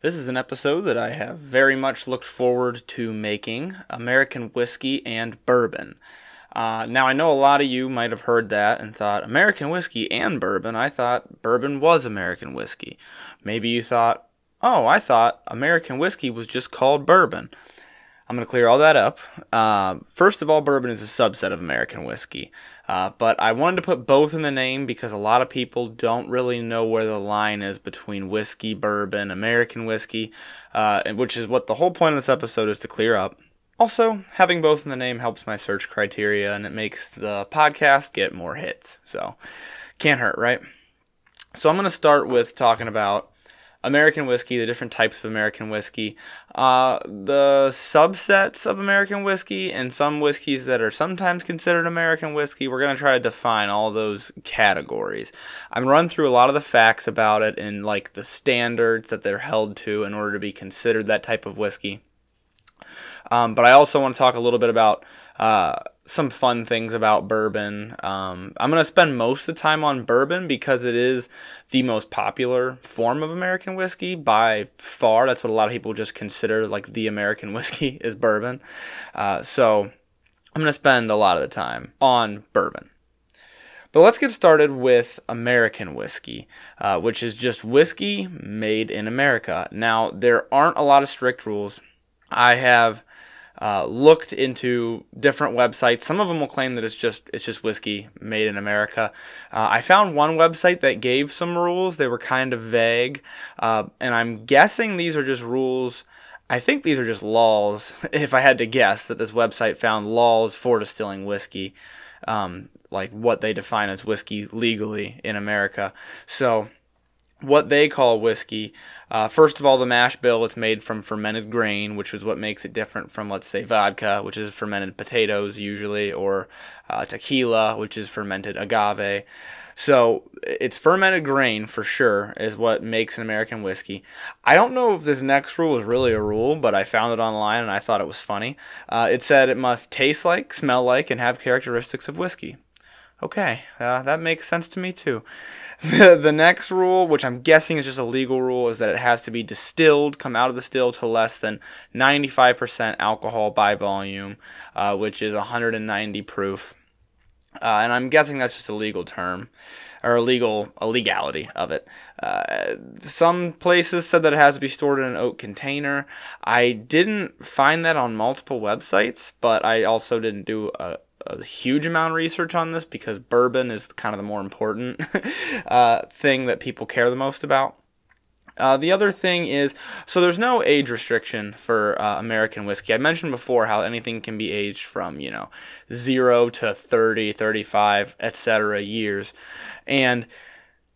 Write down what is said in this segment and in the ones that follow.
This is an episode that I have very much looked forward to making American whiskey and bourbon. Uh, now, I know a lot of you might have heard that and thought, American whiskey and bourbon? I thought bourbon was American whiskey. Maybe you thought, oh, I thought American whiskey was just called bourbon. I'm going to clear all that up. Uh, first of all, bourbon is a subset of American whiskey. Uh, but I wanted to put both in the name because a lot of people don't really know where the line is between whiskey, bourbon, American whiskey, uh, which is what the whole point of this episode is to clear up. Also, having both in the name helps my search criteria and it makes the podcast get more hits. So, can't hurt, right? So, I'm going to start with talking about American whiskey, the different types of American whiskey, uh, the subsets of American whiskey, and some whiskeys that are sometimes considered American whiskey. We're going to try to define all those categories. I'm run through a lot of the facts about it and like the standards that they're held to in order to be considered that type of whiskey. Um, but I also want to talk a little bit about uh, some fun things about bourbon. Um, I'm going to spend most of the time on bourbon because it is the most popular form of American whiskey by far. That's what a lot of people just consider like the American whiskey is bourbon. Uh, so I'm going to spend a lot of the time on bourbon. But let's get started with American whiskey, uh, which is just whiskey made in America. Now, there aren't a lot of strict rules. I have uh, looked into different websites. Some of them will claim that it's just it's just whiskey made in America. Uh, I found one website that gave some rules. They were kind of vague, uh, and I'm guessing these are just rules. I think these are just laws. If I had to guess, that this website found laws for distilling whiskey, um, like what they define as whiskey legally in America. So, what they call whiskey uh, first of all, the mash bill, it's made from fermented grain, which is what makes it different from, let's say, vodka, which is fermented potatoes usually, or uh, tequila, which is fermented agave. So it's fermented grain for sure is what makes an American whiskey. I don't know if this next rule is really a rule, but I found it online and I thought it was funny. Uh, it said it must taste like, smell like, and have characteristics of whiskey. Okay, uh, that makes sense to me too. The, the next rule, which I'm guessing is just a legal rule, is that it has to be distilled, come out of the still to less than 95% alcohol by volume, uh, which is 190 proof. Uh, and I'm guessing that's just a legal term or a legal a legality of it. Uh, some places said that it has to be stored in an oak container. I didn't find that on multiple websites, but I also didn't do a, a huge amount of research on this because bourbon is kind of the more important uh, thing that people care the most about. Uh, the other thing is, so there's no age restriction for uh, American whiskey. I mentioned before how anything can be aged from, you know, 0 to 30, 35, etc. years. And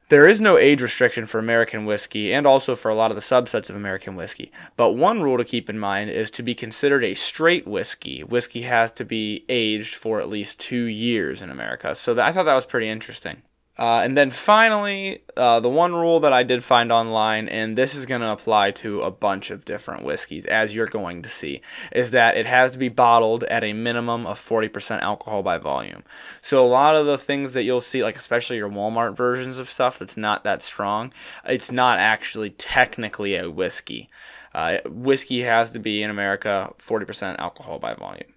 there is no age restriction for American whiskey and also for a lot of the subsets of American whiskey. But one rule to keep in mind is to be considered a straight whiskey. Whiskey has to be aged for at least two years in America. So that, I thought that was pretty interesting. Uh, and then finally, uh, the one rule that I did find online, and this is going to apply to a bunch of different whiskeys, as you're going to see, is that it has to be bottled at a minimum of 40% alcohol by volume. So a lot of the things that you'll see, like especially your Walmart versions of stuff that's not that strong, it's not actually technically a whiskey. Uh, whiskey has to be in America 40% alcohol by volume,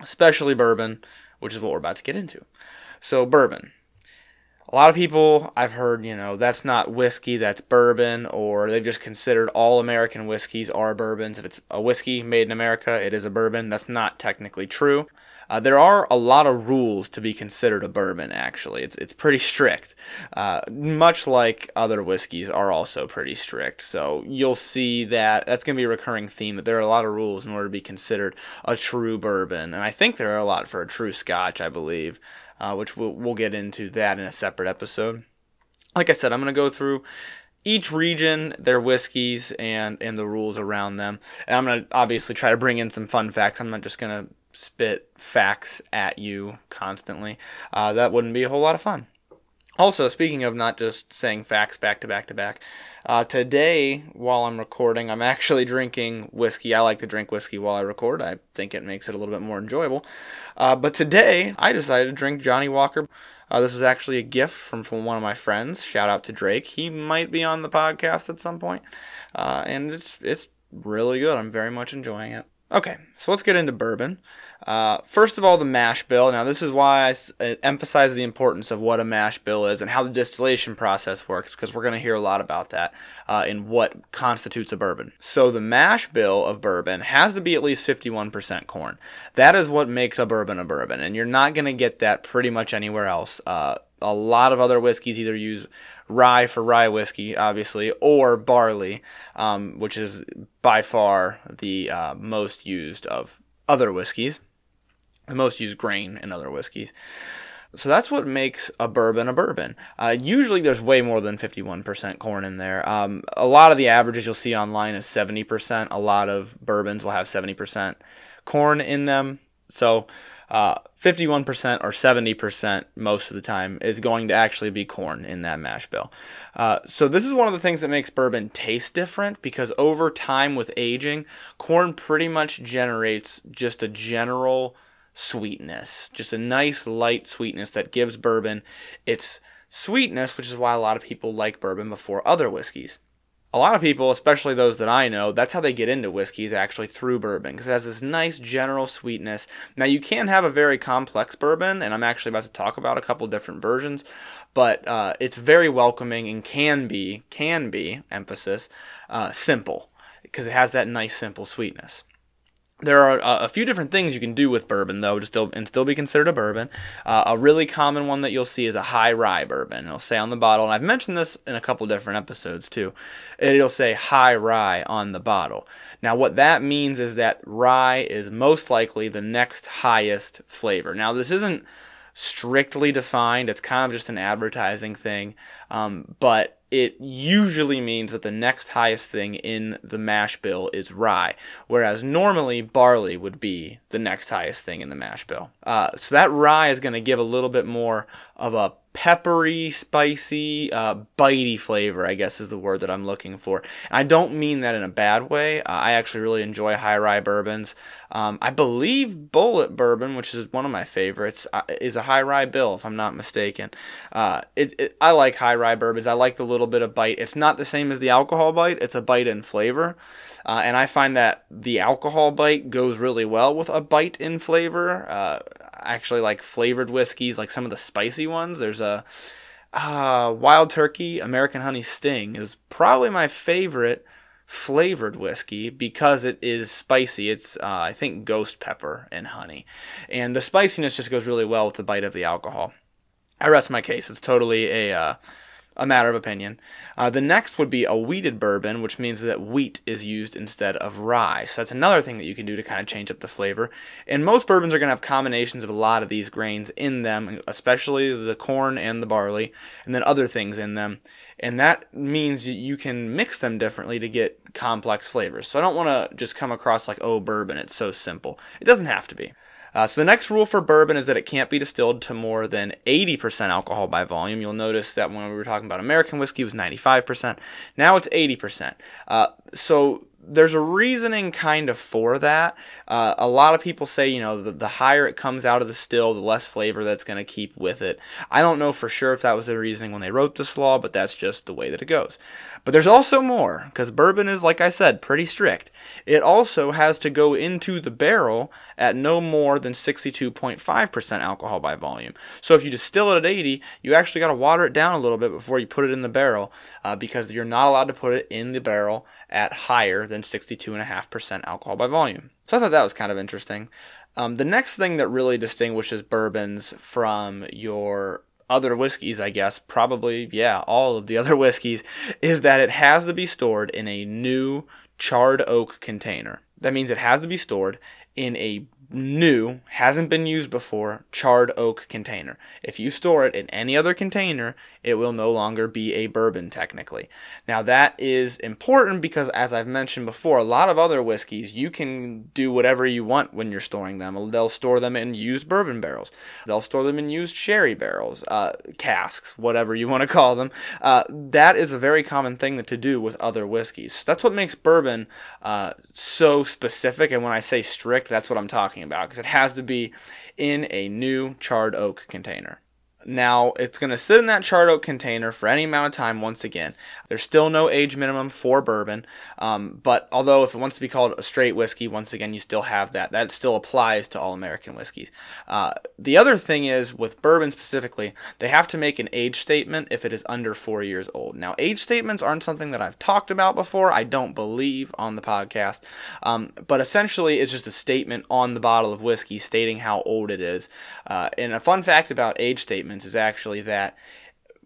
especially bourbon, which is what we're about to get into. So, bourbon a lot of people I've heard, you know, that's not whiskey, that's bourbon, or they've just considered all American whiskeys are bourbons. If it's a whiskey made in America, it is a bourbon. That's not technically true. Uh, there are a lot of rules to be considered a bourbon. Actually, it's it's pretty strict. Uh, much like other whiskeys are also pretty strict. So you'll see that that's going to be a recurring theme. That there are a lot of rules in order to be considered a true bourbon, and I think there are a lot for a true Scotch. I believe uh, which we'll, we'll get into that in a separate episode. Like I said, I'm going to go through each region, their whiskeys, and, and the rules around them. And I'm going to obviously try to bring in some fun facts. I'm not just going to spit facts at you constantly. Uh, that wouldn't be a whole lot of fun. Also, speaking of not just saying facts back to back to back, uh, today, while I'm recording, I'm actually drinking whiskey. I like to drink whiskey while I record. I think it makes it a little bit more enjoyable. Uh, but today, I decided to drink Johnnie Walker. Uh, this was actually a gift from, from one of my friends. Shout out to Drake. He might be on the podcast at some point. Uh, and it's it's really good. I'm very much enjoying it. Okay, so let's get into bourbon. Uh, first of all, the mash bill. Now, this is why I emphasize the importance of what a mash bill is and how the distillation process works, because we're going to hear a lot about that uh, in what constitutes a bourbon. So, the mash bill of bourbon has to be at least 51% corn. That is what makes a bourbon a bourbon, and you're not going to get that pretty much anywhere else. Uh, a lot of other whiskeys either use rye for rye whiskey, obviously, or barley, um, which is by far the uh, most used of other whiskeys, the most used grain in other whiskeys. So that's what makes a bourbon a bourbon. Uh, usually there's way more than 51% corn in there. Um, a lot of the averages you'll see online is 70%. A lot of bourbons will have 70% corn in them. So uh, 51% or 70% most of the time is going to actually be corn in that mash bill. Uh, so, this is one of the things that makes bourbon taste different because over time with aging, corn pretty much generates just a general sweetness, just a nice light sweetness that gives bourbon its sweetness, which is why a lot of people like bourbon before other whiskeys a lot of people, especially those that I know, that's how they get into whiskeys actually through bourbon because it has this nice general sweetness. Now you can have a very complex bourbon, and I'm actually about to talk about a couple different versions, but uh, it's very welcoming and can be can be emphasis uh, simple because it has that nice simple sweetness. There are uh, a few different things you can do with bourbon, though, to still and still be considered a bourbon. Uh, a really common one that you'll see is a high rye bourbon. It'll say on the bottle, and I've mentioned this in a couple different episodes too. It'll say high rye on the bottle. Now, what that means is that rye is most likely the next highest flavor. Now, this isn't strictly defined; it's kind of just an advertising thing, um, but it usually means that the next highest thing in the mash bill is rye, whereas normally barley would be the next highest thing in the mash bill. Uh, so that rye is going to give a little bit more of a peppery, spicy, uh, bitey flavor, I guess is the word that I'm looking for. And I don't mean that in a bad way. Uh, I actually really enjoy high rye bourbons. Um, I believe Bulleit Bourbon, which is one of my favorites, uh, is a high rye bill, if I'm not mistaken. Uh, it, it, I like high rye bourbons. I like the little bit of bite. It's not the same as the alcohol bite, it's a bite in flavor. Uh, and I find that the alcohol bite goes really well with a bite in flavor. Actually, like flavored whiskeys, like some of the spicy ones. There's a uh, Wild Turkey American Honey Sting is probably my favorite flavored whiskey because it is spicy. It's uh, I think ghost pepper and honey, and the spiciness just goes really well with the bite of the alcohol. I rest my case. It's totally a uh, a matter of opinion. Uh, the next would be a wheated bourbon, which means that wheat is used instead of rye. So that's another thing that you can do to kind of change up the flavor. And most bourbons are going to have combinations of a lot of these grains in them, especially the corn and the barley, and then other things in them. And that means you can mix them differently to get complex flavors. So I don't want to just come across like, oh, bourbon, it's so simple. It doesn't have to be. Uh, so the next rule for bourbon is that it can't be distilled to more than 80% alcohol by volume. You'll notice that when we were talking about American whiskey, it was 95%. Now it's 80%. Uh, so there's a reasoning kind of for that. Uh, a lot of people say, you know, the, the higher it comes out of the still, the less flavor that's going to keep with it. I don't know for sure if that was the reasoning when they wrote this law, but that's just the way that it goes. But there's also more, because bourbon is, like I said, pretty strict. It also has to go into the barrel at no more than 62.5% alcohol by volume. So if you distill it at 80, you actually got to water it down a little bit before you put it in the barrel, uh, because you're not allowed to put it in the barrel at higher than 62.5% alcohol by volume. So I thought that was kind of interesting. Um, the next thing that really distinguishes bourbons from your other whiskeys, I guess, probably, yeah, all of the other whiskeys, is that it has to be stored in a new charred oak container. That means it has to be stored in a new, hasn't been used before, charred oak container. If you store it in any other container, it will no longer be a bourbon technically. Now that is important because as I've mentioned before, a lot of other whiskeys, you can do whatever you want when you're storing them. They'll store them in used bourbon barrels. They'll store them in used sherry barrels, uh, casks, whatever you want to call them. Uh, that is a very common thing to do with other whiskeys. That's what makes bourbon uh, so specific. And when I say strict, that's what I'm talking about because it has to be in a new charred oak container. Now it's going to sit in that charred oak container for any amount of time. Once again, there's still no age minimum for bourbon, um, but although if it wants to be called a straight whiskey, once again you still have that. That still applies to all American whiskeys. Uh, the other thing is with bourbon specifically, they have to make an age statement if it is under four years old. Now, age statements aren't something that I've talked about before. I don't believe on the podcast, um, but essentially it's just a statement on the bottle of whiskey stating how old it is. Uh, and a fun fact about age statements is actually that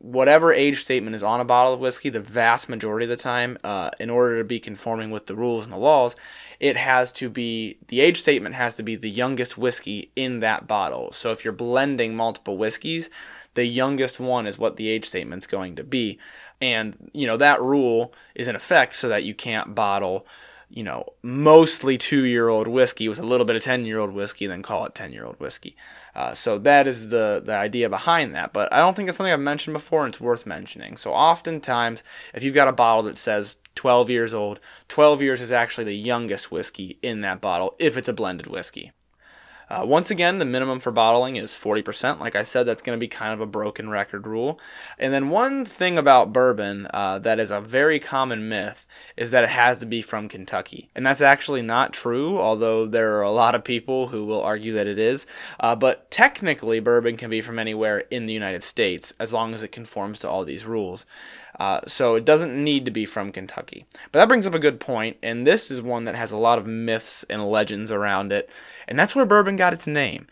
whatever age statement is on a bottle of whiskey, the vast majority of the time, uh, in order to be conforming with the rules and the laws, it has to be the age statement has to be the youngest whiskey in that bottle. So if you're blending multiple whiskeys, the youngest one is what the age statement's going to be. And, you know, that rule is in effect so that you can't bottle you know, mostly two year old whiskey with a little bit of 10 year old whiskey, then call it 10 year old whiskey. Uh, so that is the, the idea behind that. But I don't think it's something I've mentioned before and it's worth mentioning. So oftentimes, if you've got a bottle that says 12 years old, 12 years is actually the youngest whiskey in that bottle if it's a blended whiskey. Uh, once again, the minimum for bottling is 40%. Like I said, that's going to be kind of a broken record rule. And then one thing about bourbon uh, that is a very common myth is that it has to be from Kentucky. And that's actually not true, although there are a lot of people who will argue that it is. Uh, but technically, bourbon can be from anywhere in the United States as long as it conforms to all these rules. Uh, so it doesn't need to be from Kentucky. But that brings up a good point, and this is one that has a lot of myths and legends around it, and that's where bourbon got its name.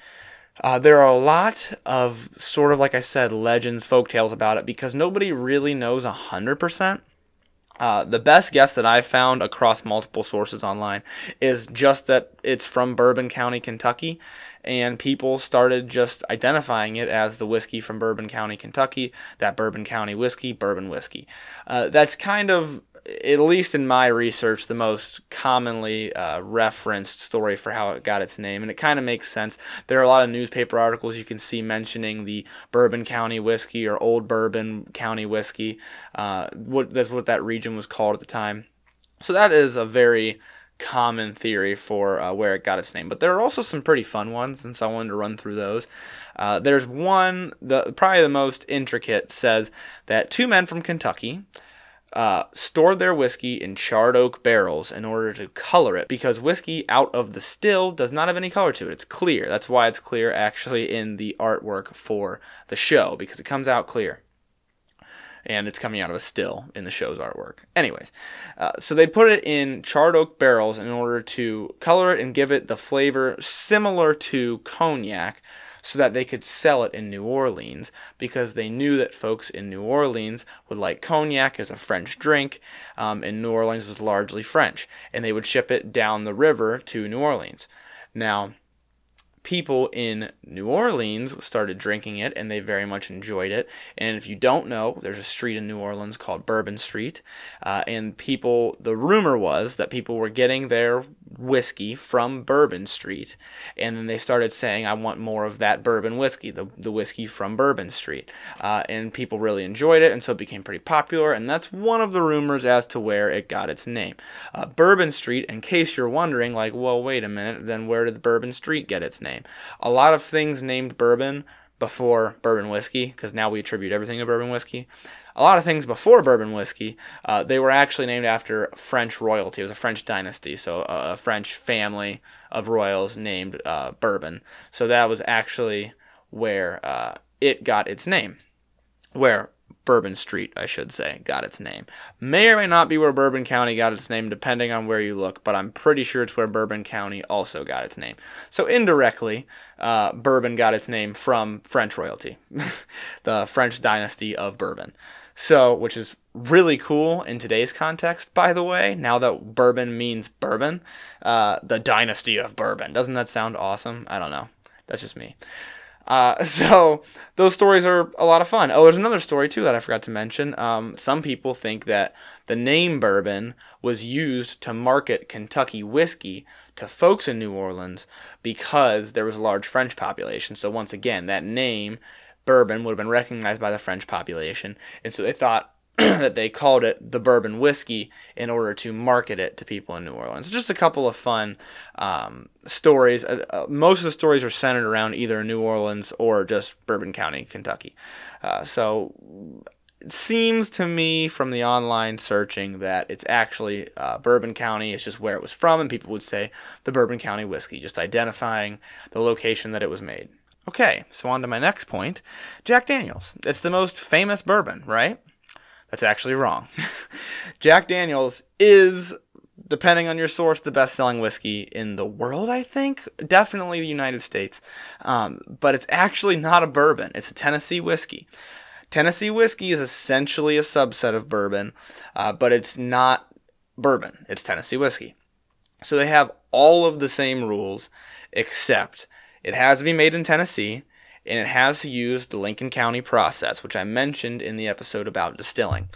Uh, there are a lot of sort of like I said, legends, folk tales about it because nobody really knows 100%. Uh, the best guess that I've found across multiple sources online is just that it's from Bourbon County, Kentucky, and people started just identifying it as the whiskey from Bourbon County, Kentucky, that Bourbon County whiskey, bourbon whiskey. Uh, that's kind of at least in my research, the most commonly uh, referenced story for how it got its name, and it kind of makes sense. There are a lot of newspaper articles you can see mentioning the Bourbon County whiskey or Old Bourbon County whiskey. Uh, what that's what that region was called at the time. So that is a very common theory for uh, where it got its name. But there are also some pretty fun ones, and so I wanted to run through those. Uh, there's one, the probably the most intricate, says that two men from Kentucky uh, stored their whiskey in charred oak barrels in order to color it because whiskey out of the still does not have any color to it. It's clear. That's why it's clear actually in the artwork for the show because it comes out clear. And it's coming out of a still in the show's artwork. Anyways, uh, so they put it in charred oak barrels in order to color it and give it the flavor similar to cognac, so that they could sell it in New Orleans because they knew that folks in New Orleans would like cognac as a French drink, um, and New Orleans was largely French, and they would ship it down the river to New Orleans. Now, people in New Orleans started drinking it and they very much enjoyed it. And if you don't know, there's a street in New Orleans called Bourbon Street. Uh, and people, the rumor was that people were getting their whiskey from Bourbon Street. And then they started saying, I want more of that bourbon whiskey, the, the whiskey from Bourbon Street. Uh, and people really enjoyed it. And so it became pretty popular. And that's one of the rumors as to where it got its name. Uh, Bourbon Street, in case you're wondering, like, well, wait a minute, then where did Bourbon Street get its name? A lot of things named bourbon before bourbon whiskey, because now we attribute everything to bourbon whiskey. A lot of things before bourbon whiskey, uh, they were actually named after French royalty. It was a French dynasty, so a, French family of royals named uh, bourbon. So that was actually where uh, it got its name. Where Bourbon Street, I should say, got its name. May or may not be where Bourbon County got its name, depending on where you look, but I'm pretty sure it's where Bourbon County also got its name. So indirectly, uh, Bourbon got its name from French royalty, the French dynasty of Bourbon. So, which is really cool in today's context, by the way, now that bourbon means bourbon, uh, the dynasty of bourbon. Doesn't that sound awesome? I don't know. That's just me. Uh, so those stories are a lot of fun. Oh, there's another story too that I forgot to mention. Um, some people think that the name bourbon was used to market Kentucky whiskey to folks in New Orleans because there was a large French population. So once again, that name bourbon would have been recognized by the French population, and so they thought that they called it the bourbon whiskey in order to market it to people in New Orleans. Just a couple of fun um, stories. Uh, uh, most of the stories are centered around either New Orleans or just Bourbon County, Kentucky. Uh, so it seems to me from the online searching that it's actually uh, Bourbon County. It's just where it was from, and people would say the Bourbon County whiskey, just identifying the location that it was made. Okay, so on to my next point Jack Daniels. It's the most famous bourbon, right? That's actually wrong. Jack Daniels is, depending on your source, the best selling whiskey in the world, I think. Definitely the United States. Um, but it's actually not a bourbon, it's a Tennessee whiskey. Tennessee whiskey is essentially a subset of bourbon, uh, but it's not bourbon, it's Tennessee whiskey. So they have all of the same rules, except it has to be made in Tennessee and it has to use the Lincoln County process, which I mentioned in the episode about distilling.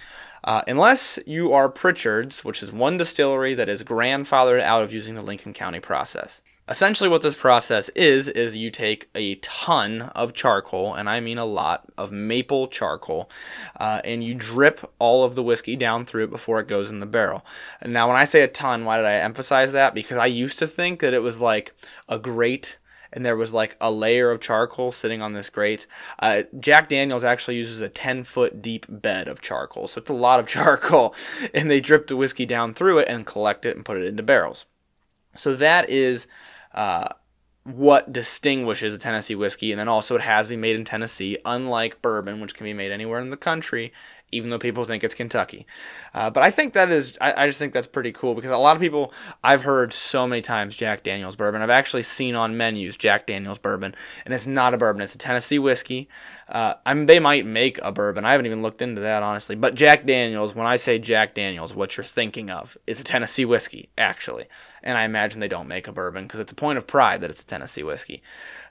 Uh, unless you are Prichard's, which is one distillery that is grandfathered out of using the Lincoln County process. Essentially, what this process is, is you take a ton of charcoal, and I mean a lot of maple charcoal, uh, and you drip all of the whiskey down through it before it goes in the barrel. Now, when I say a ton, why did I emphasize that? Because I used to think that it was like a grate and there was like a layer of charcoal sitting on this grate. Uh, Jack Daniels actually uses a 10 foot deep bed of charcoal, so it's a lot of charcoal, and they drip the whiskey down through it and collect it and put it into barrels. So that is. Uh, what distinguishes a Tennessee whiskey, and then also it has to be made in Tennessee, unlike bourbon, which can be made anywhere in the country even though people think it's Kentucky. Uh, but I think that is, I, I, just think that's pretty cool because a lot of people, I've heard so many times Jack Daniels bourbon. I've actually seen on menus Jack Daniels bourbon, and it's not a bourbon, it's a Tennessee whiskey. Uh, I they might make a bourbon. I haven't even looked into that, honestly. But Jack Daniels, when I say Jack Daniels, what you're thinking of is a Tennessee whiskey, actually. And I imagine they don't make a bourbon because it's a point of pride that it's a Tennessee whiskey.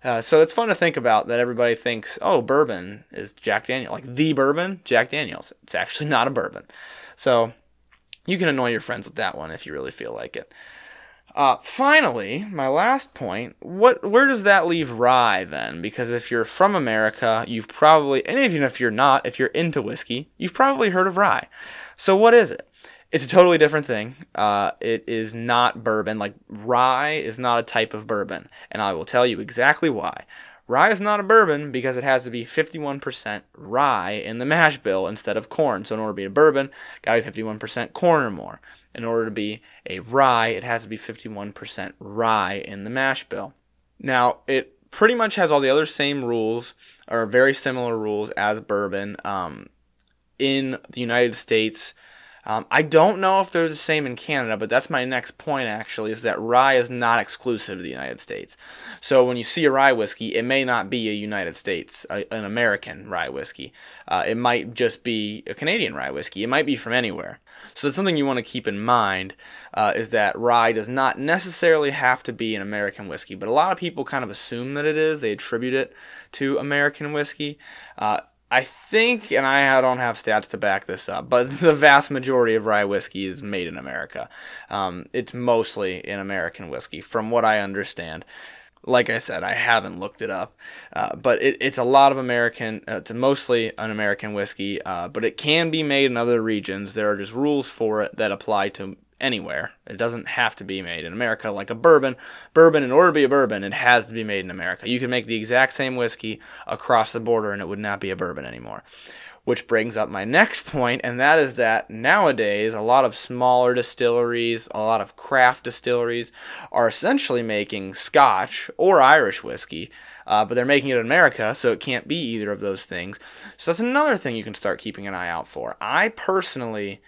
Uh, so it's fun to think about that everybody thinks, oh, bourbon is Jack Daniel, Like the bourbon, Jack Daniels. It's actually not a bourbon. So you can annoy your friends with that one if you really feel like it. Uh, finally, my last point, what where does that leave rye then? Because if you're from America, you've probably, and even if you're not, if you're into whiskey, you've probably heard of rye. So what is it? It's a totally different thing. Uh, it is not bourbon. Like rye is not a type of bourbon, and I will tell you exactly why. Rye is not a bourbon because it has to be 51% rye in the mash bill instead of corn. So in order to be a bourbon, gotta be 51% corn or more. In order to be a rye, it has to be 51% rye in the mash bill. Now, it pretty much has all the other same rules, or very similar rules as bourbon. Um, in the United States, um, I don't know if they're the same in Canada, but that's my next point actually, is that rye is not exclusive to the United States. So when you see a rye whiskey, it may not be a United States, a, an American rye whiskey. Uh, it might just be a Canadian rye whiskey. It might be from anywhere. So that's something you want to keep in mind, uh, is that rye does not necessarily have to be an American whiskey, but a lot of people kind of assume that it is. They attribute it to American whiskey. Uh, I think, and I don't have stats to back this up, but the vast majority of rye whiskey is made in America. Um, it's mostly an American whiskey, from what I understand. Like I said, I haven't looked it up, uh, but it, it's a lot of American. Uh, it's mostly an American whiskey, uh, but it can be made in other regions. There are just rules for it that apply to anywhere. It doesn't have to be made in America like a bourbon. Bourbon, in order to be a bourbon, it has to be made in America. You can make the exact same whiskey across the border and it would not be a bourbon anymore. Which brings up my next point, and that is that nowadays a lot of smaller distilleries, a lot of craft distilleries are essentially making Scotch or Irish whiskey. Uh, but they're making it in America, so it can't be either of those things. So that's another thing you can start keeping an eye out for. I personally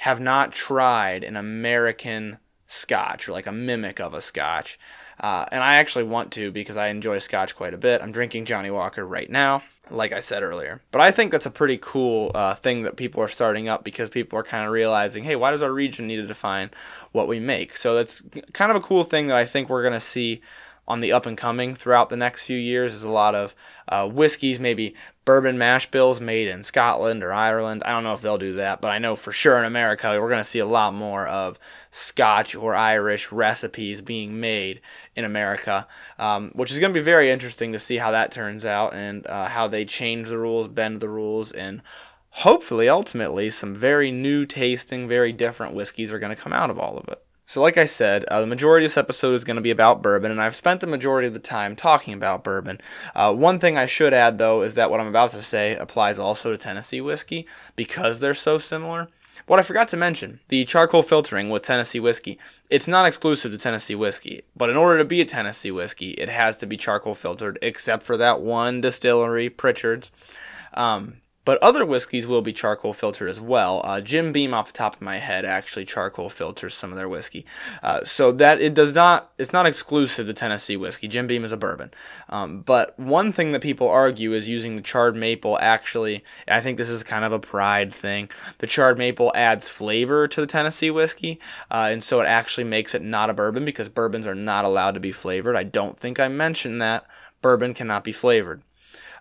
have not tried an American scotch or like a mimic of a scotch. Uh, and I actually want to because I enjoy scotch quite a bit. I'm drinking Johnnie Walker right now, like I said earlier. But I think that's a pretty cool uh, thing that people are starting up because people are kind of realizing, hey, why does our region need to define what we make? So that's kind of a cool thing that I think we're going to see on the up and coming throughout the next few years is a lot of uh, whiskeys, maybe bourbon mash bills made in Scotland or Ireland. I don't know if they'll do that, but I know for sure in America we're going to see a lot more of Scotch or Irish recipes being made in America, um, which is going to be very interesting to see how that turns out and uh, how they change the rules, bend the rules, and hopefully, ultimately, some very new tasting, very different whiskeys are going to come out of all of it. So, like I said, uh, the majority of this episode is going to be about bourbon, and I've spent the majority of the time talking about bourbon. Uh, one thing I should add, though, is that what I'm about to say applies also to Tennessee whiskey because they're so similar. What I forgot to mention, the charcoal filtering with Tennessee whiskey, it's not exclusive to Tennessee whiskey, but in order to be a Tennessee whiskey, it has to be charcoal filtered, except for that one distillery, Prichard's. Um, but other whiskeys will be charcoal filtered as well. Uh, Jim Beam, off the top of my head, actually charcoal filters some of their whiskey. Uh, so that it does not, it's not exclusive to Tennessee whiskey. Jim Beam is a bourbon. Um, but one thing that people argue is using the charred maple actually, I think this is kind of a pride thing. The charred maple adds flavor to the Tennessee whiskey, uh, and so it actually makes it not a bourbon because bourbons are not allowed to be flavored. I don't think I mentioned that. Bourbon cannot be flavored.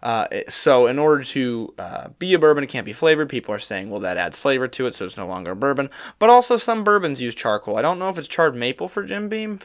Uh, so in order to uh, be a bourbon, it can't be flavored. People are saying, well, that adds flavor to it, so it's no longer a bourbon. But also, some bourbons use charcoal. I don't know if it's charred maple for Jim Beam.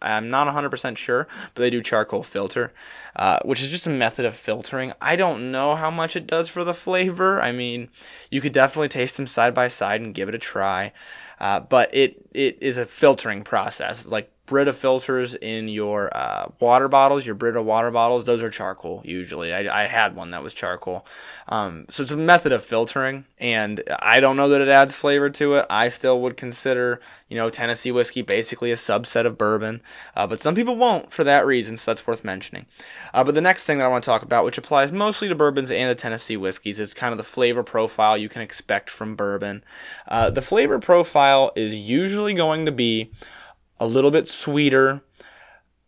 I'm not 100% sure, but they do charcoal filter, uh, which is just a method of filtering. I don't know how much it does for the flavor. I mean, you could definitely taste them side by side and give it a try. Uh, but it it is a filtering process. Like Brita filters in your uh, water bottles, your Brita water bottles, those are charcoal usually. I, I had one that was charcoal. Um, so it's a method of filtering, and I don't know that it adds flavor to it. I still would consider, you know, Tennessee whiskey basically a subset of bourbon, uh, but some people won't for that reason, so that's worth mentioning. Uh, but the next thing that I want to talk about, which applies mostly to bourbons and the Tennessee whiskeys, is kind of the flavor profile you can expect from bourbon. Uh, the flavor profile is usually going to be a little bit sweeter.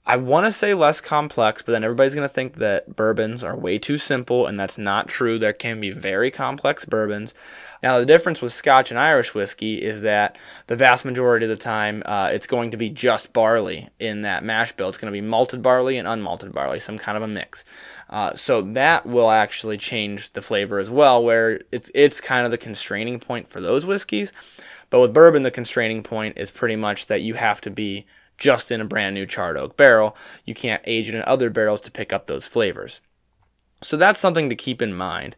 I want to say less complex, but then everybody's going to think that bourbons are way too simple, and that's not true. There can be very complex bourbons. Now, the difference with Scotch and Irish whiskey is that the vast majority of the time uh, it's going to be just barley in that mash bill. It's going to be malted barley and unmalted barley, some kind of a mix. Uh, so that will actually change the flavor as well, where it's it's kind of the constraining point for those whiskeys. But with bourbon, the constraining point is pretty much that you have to be just in a brand new charred oak barrel. You can't age it in other barrels to pick up those flavors. So that's something to keep in mind.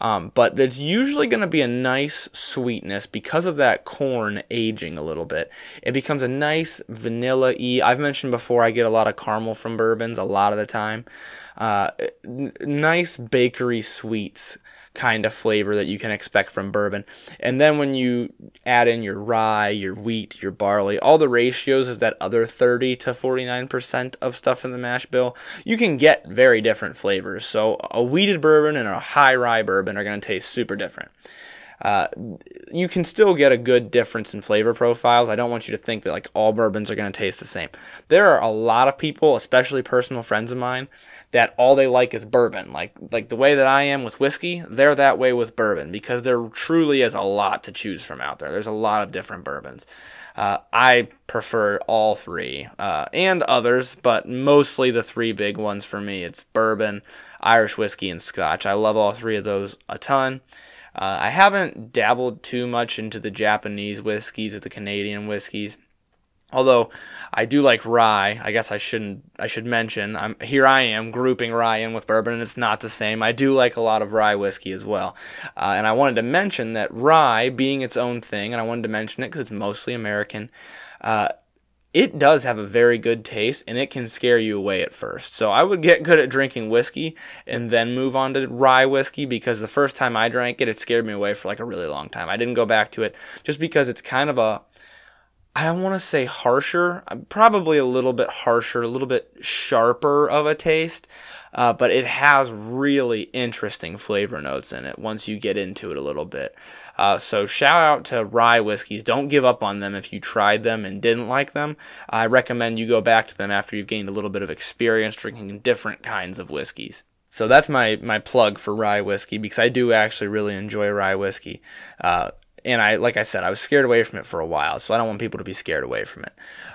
Um, but there's usually going to be a nice sweetness because of that corn aging a little bit. It becomes a nice vanilla y. I've mentioned before I get a lot of caramel from bourbons a lot of the time. Uh, n- nice bakery sweets kind of flavor that you can expect from bourbon. And then when you add in your rye, your wheat, your barley, all the ratios of that other 30 to 49% of stuff in the mash bill, you can get very different flavors. So a wheated bourbon and a high rye bourbon are going to taste super different. Uh, you can still get a good difference in flavor profiles. I don't want you to think that like all bourbons are going to taste the same. There are a lot of people, especially personal friends of mine, that all they like is bourbon. Like like the way that I am with whiskey, they're that way with bourbon because there truly is a lot to choose from out there. There's a lot of different bourbons. Uh, I prefer all three uh, and others, but mostly the three big ones for me. It's bourbon, Irish whiskey, and Scotch. I love all three of those a ton. Uh, I haven't dabbled too much into the Japanese whiskeys or the Canadian whiskeys. Although I do like rye, I guess I shouldn't. I should mention. I'm here. I am grouping rye in with bourbon, and it's not the same. I do like a lot of rye whiskey as well, uh, and I wanted to mention that rye, being its own thing, and I wanted to mention it because it's mostly American. Uh, it does have a very good taste and it can scare you away at first. So I would get good at drinking whiskey and then move on to rye whiskey because the first time I drank it, it scared me away for like a really long time. I didn't go back to it just because it's kind of a, I don't want to say harsher, probably a little bit harsher, a little bit sharper of a taste, uh, but it has really interesting flavor notes in it once you get into it a little bit. Uh, so shout out to rye whiskeys. Don't give up on them if you tried them and didn't like them. I recommend you go back to them after you've gained a little bit of experience drinking different kinds of whiskeys. So that's my my plug for rye whiskey because I do actually really enjoy rye whiskey. Uh, and I, like I said, I was scared away from it for a while, so I don't want people to be scared away from it.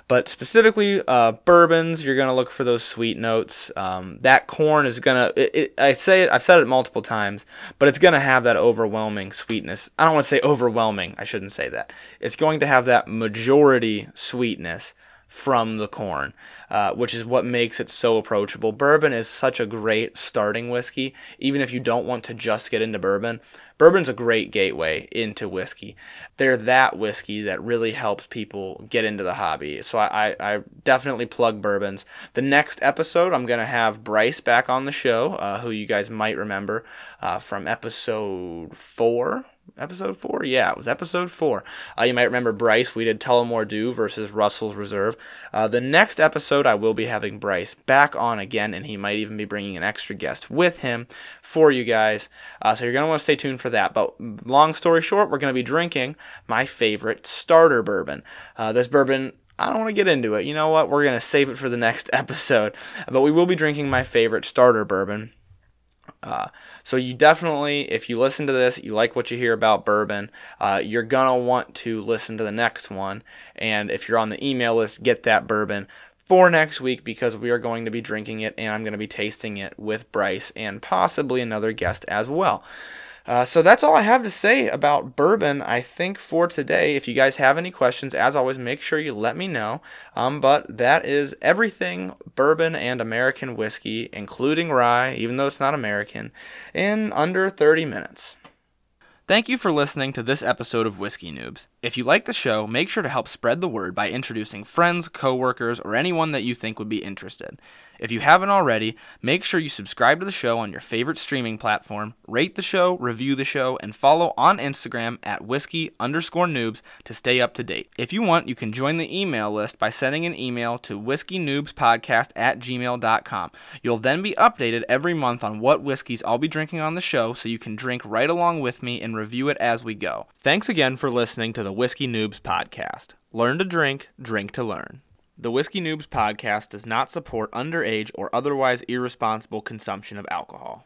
But specifically, uh, bourbons, you're gonna look for those sweet notes. Um, that corn is gonna. It, it, I say it. I've said it multiple times, but it's gonna have that overwhelming sweetness. I don't want to say overwhelming. I shouldn't say that. It's going to have that majority sweetness from the corn, uh, which is what makes it so approachable. Bourbon is such a great starting whiskey, even if you don't want to just get into bourbon. Bourbon's a great gateway into whiskey. They're that whiskey that really helps people get into the hobby. So I, I, I definitely plug bourbons. The next episode, I'm going to have Bryce back on the show, uh, who you guys might remember uh, from episode four episode four? Yeah, it was episode four. Uh, you might remember Bryce. We did Tullamore Dew versus Russell's Reserve. Uh, the next episode, I will be having Bryce back on again, and he might even be bringing an extra guest with him for you guys. Uh, so you're going to want to stay tuned for that. But long story short, we're going to be drinking my favorite starter bourbon. Uh, this bourbon I don't want to get into it. You know what? We're going to save it for the next episode. But we will be drinking my favorite starter bourbon. Uh, so you definitely, if you listen to this, you like what you hear about bourbon, uh, you're gonna want to listen to the next one. And if you're on the email list, get that bourbon for next week because we are going to be drinking it and I'm going to be tasting it with Bryce and possibly another guest as well. Uh, so that's all I have to say about bourbon, I think, for today. If you guys have any questions, as always, make sure you let me know. Um, but that is everything bourbon and American whiskey, including rye, even though it's not American, in under 30 minutes. Thank you for listening to this episode of Whiskey Noobs. If you like the show, make sure to help spread the word by introducing friends, coworkers, or anyone that you think would be interested. If you haven't already, make sure you subscribe to the show on your favorite streaming platform, rate the show, review the show, and follow on Instagram at whiskey underscore noobs to stay up to date. If you want, you can join the email list by sending an email to whiskeynoobspodcast at gmail.com. You'll then be updated every month on what whiskeys I'll be drinking on the show so you can drink right along with me and review it as we go. Thanks again for listening to the Whiskey Noobs Podcast. Learn to drink, drink to learn. The Whiskey Noobs podcast does not support underage or otherwise irresponsible consumption of alcohol.